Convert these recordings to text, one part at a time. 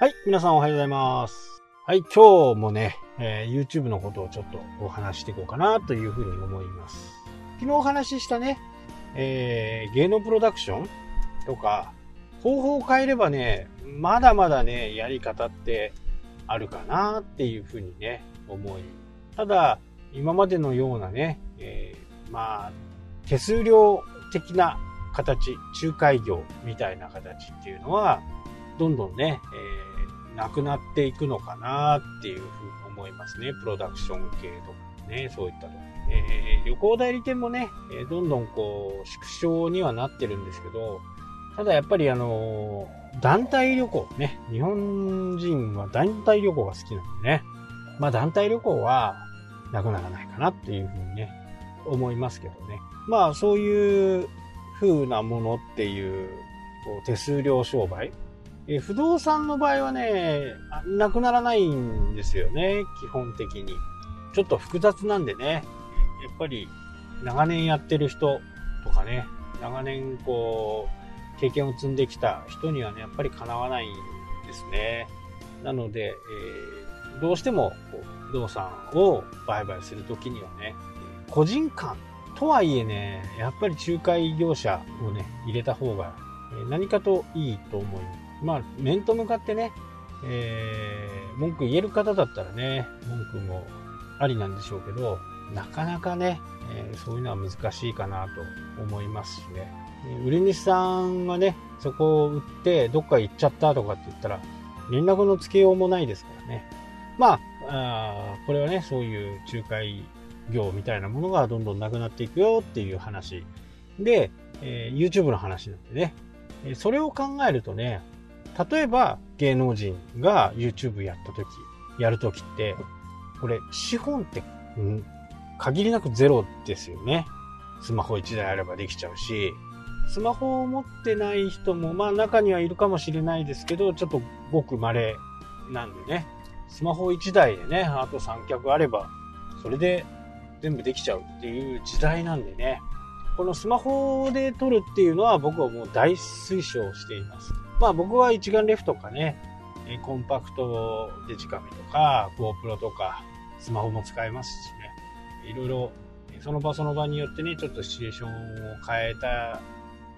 はい、皆さんおはようございます。はい、今日もね、えー YouTube のことをちょっとお話していこうかなというふうに思います。昨日お話ししたね、えー芸能プロダクションとか、方法を変えればね、まだまだね、やり方ってあるかなっていうふうにね、思い。ただ、今までのようなね、えーまあ、手数料的な形、仲介業みたいな形っていうのは、どんどんね、えーなくなっていくのかなっていうふうに思いますね。プロダクション系とかね、そういったと。えー旅行代理店もね、えどんどんこう、縮小にはなってるんですけど、ただやっぱりあのー団体旅行ね、日本人は団体旅行が好きなんでね、まあ団体旅行はなくならないかなっていうふうにね、思いますけどね。まあそういう風なものっていう、こう手数料商売、え不動産の場合はね、なくならないんですよね、基本的に。ちょっと複雑なんでね、やっぱり長年やってる人とかね、長年こう、経験を積んできた人にはね、やっぱりかなわないんですね。なので、えーどうしても不動産を売買するときにはね、個人間とはいえね、やっぱり仲介業者をね、入れた方が何かといいと思います。まあ、面と向かってね、えー文句言える方だったらね、文句もありなんでしょうけど、なかなかね、えーそういうのは難しいかなと思いますしね。売り主さんがね、そこを売ってどっか行っちゃったとかって言ったら、連絡のつけようもないですからね。まあ、あこれはね、そういう仲介業みたいなものがどんどんなくなっていくよっていう話で、えー YouTube の話なんでね、それを考えるとね、例えば芸能人が YouTube やった時、やる時って、これ資本って、うん、限りなくゼロですよね。スマホ1台あればできちゃうし、スマホを持ってない人も、まあ中にはいるかもしれないですけど、ちょっとごく稀なんでね、スマホ1台でね、あと三脚あれば、それで全部できちゃうっていう時代なんでね、このスマホで撮るっていうのは僕はもう大推奨しています。まあ僕は一眼レフとかね、コンパクトデジカメとか GoPro とかスマホも使えますしね、いろいろその場その場によってね、ちょっとシチュエーションを変えた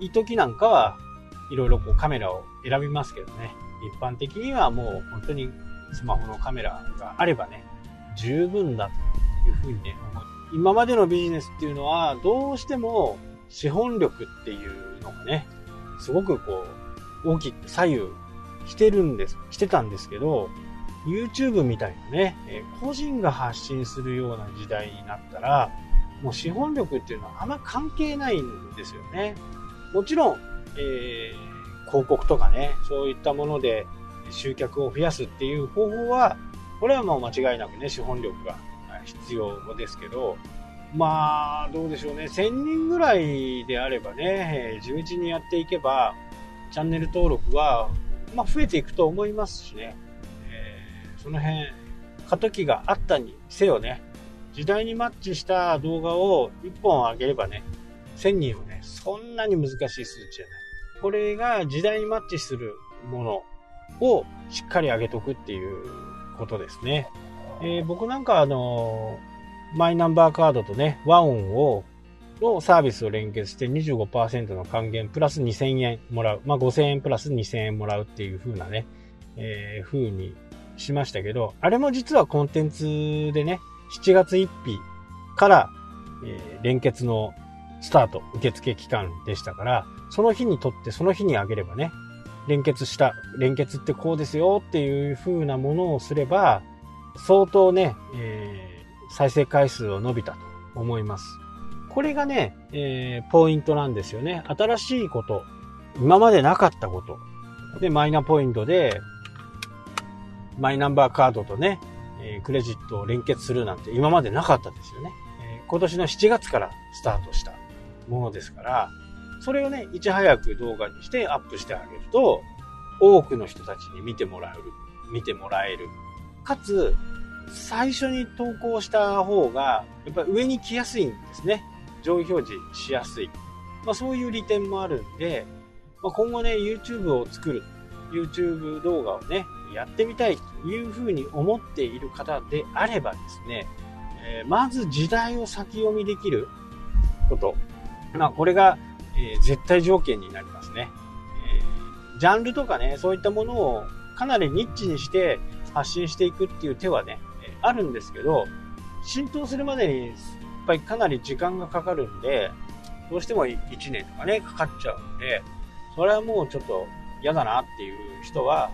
い時なんかはいろいろこうカメラを選びますけどね、一般的にはもう本当にスマホのカメラがあればね、十分だというふうにね、思い今までのビジネスっていうのは、どうしても資本力っていうのがね、すごくこう、大きく左右してるんです、してたんですけど、YouTube みたいなね、え個人が発信するような時代になったら、もう資本力っていうのはあんま関係ないんですよね。もちろん、えー広告とかね、そういったもので集客を増やすっていう方法は、これはもう間違いなくね、資本力が必要ですけど、まあ、どうでしょうね。1000人ぐらいであればね、えー地道にやっていけば、チャンネル登録は、まあ、増えていくと思いますしね。えーその辺、過渡期があったにせよね、時代にマッチした動画を1本上げればね、1000人はね、そんなに難しい数値じゃない。これが時代にマッチするものをしっかり上げとくっていうことですね。えー僕なんかあのーマイナンバーカードとね、ワオンを、のサービスを連結して25%の還元プラス2000円もらう。まあ、5000円プラス2000円もらうっていう風なね、えー風にしましたけど、あれも実はコンテンツでね、7月1日から、えー連結のスタート、受付期間でしたから、その日にとってその日にあげればね、連結した、連結ってこうですよっていう風なものをすれば、相当ね、えー再生回数を伸びたと思います。これがね、えーポイントなんですよね。新しいこと、今までなかったこと。で、マイナポイントで、マイナンバーカードとね、えクレジットを連結するなんて今までなかったですよね。え今年の7月からスタートしたものですから、それをね、いち早く動画にしてアップしてあげると、多くの人たちに見てもらえる、見てもらえる。かつ、最初に投稿した方が、やっぱり上に来やすいんですね。上位表示しやすい。まあそういう利点もあるんで、まあ、今後ね、YouTube を作る、YouTube 動画をね、やってみたいというふうに思っている方であればですね、えまず時代を先読みできること。まあ、これが、え絶対条件になりますね。えジャンルとかね、そういったものをかなりニッチにして発信していくっていう手はね、あるんですけど、浸透するまでにっぱりかなり時間がかかるんで、どうしても1年とかね、かかっちゃうんで、それはもうちょっと嫌だなっていう人は、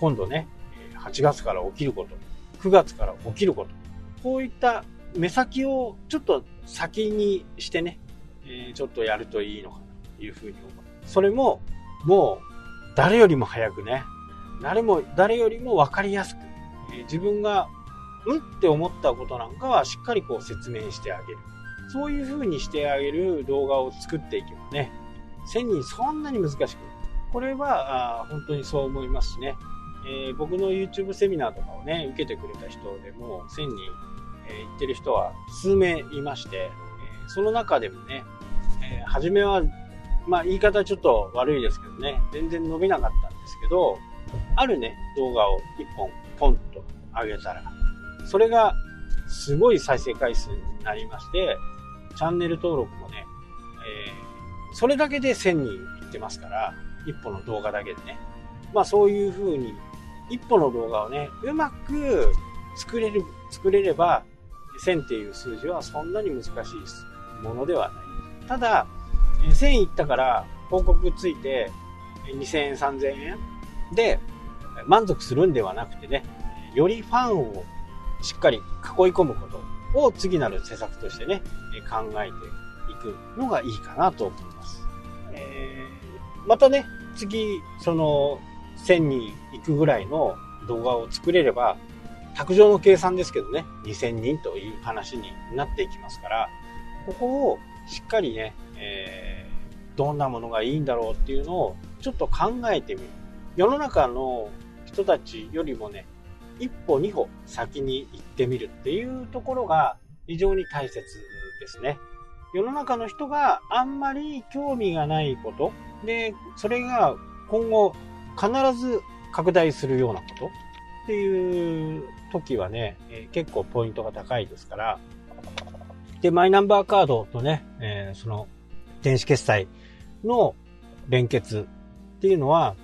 今度ね、8月から起きること、9月から起きること、こういった目先をちょっと先にしてね、ちょっとやるといいのかなというふうに思う。それも、もう、誰よりも早くね、誰も、誰よりも分かりやすく、自分が、うんって思ったことなんかはしっかりこう説明してあげる。そういう風にしてあげる動画を作っていけばね、1000人そんなに難しくない。これはあ本当にそう思いますしね、えー、僕の YouTube セミナーとかをね、受けてくれた人でも1000人、えー、行ってる人は数名いまして、えー、その中でもね、えー、初めは、まあ言い方ちょっと悪いですけどね、全然伸びなかったんですけど、あるね、動画を1本ポンと上げたら、それがすごい再生回数になりまして、チャンネル登録もね、えー、それだけで1000人いってますから、一歩の動画だけでね。まあそういう風に、一歩の動画をね、うまく作れる、作れれば、1000っていう数字はそんなに難しいものではない。ただ、1000いったから広告ついて2000円、3000円で満足するんではなくてね、よりファンをしっかり囲い込むことを次なる施策としてね、考えていくのがいいかなと思います。えー、またね、次、その、1000人行くぐらいの動画を作れれば、卓上の計算ですけどね、2000人という話になっていきますから、ここをしっかりね、えー、どんなものがいいんだろうっていうのをちょっと考えてみる。世の中の人たちよりもね、一歩二歩先に行ってみるっていうところが非常に大切ですね。世の中の人があんまり興味がないこと、で、それが今後必ず拡大するようなことっていう時はね、え、結構ポイントが高いですから、で、マイナンバーカードとね、え、その電子決済の連結っていうのは、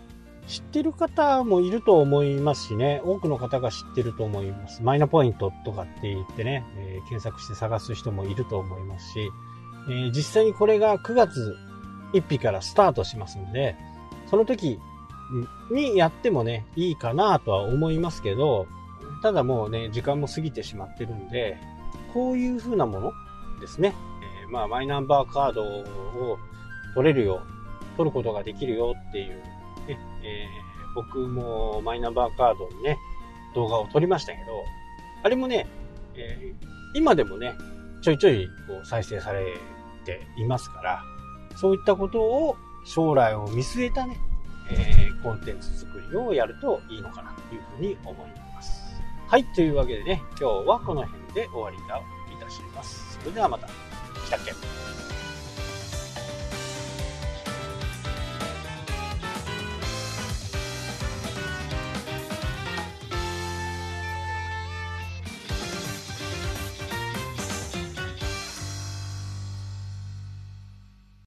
知ってる方もいると思いますしね、多くの方が知ってると思います。マイナポイントとかって言ってね、えー、検索して探す人もいると思いますし、えー、実際にこれが9月1日からスタートしますんで、その時にやってもね、いいかなとは思いますけど、ただもうね、時間も過ぎてしまってるんで、こういう風なものですね。えー、まあ、マイナンバーカードを取れるよ、取ることができるよっていう、ね、えー、僕もマイナンバーカードにね、動画を撮りましたけど、あれもね、えー、今でもね、ちょいちょいこう再生されていますから、そういったことを将来を見据えたね、えー、コンテンツ作りをやるといいのかなというふうに思います。はい、というわけでね、今日はこの辺で終わりといたします。それではまた。したっけ？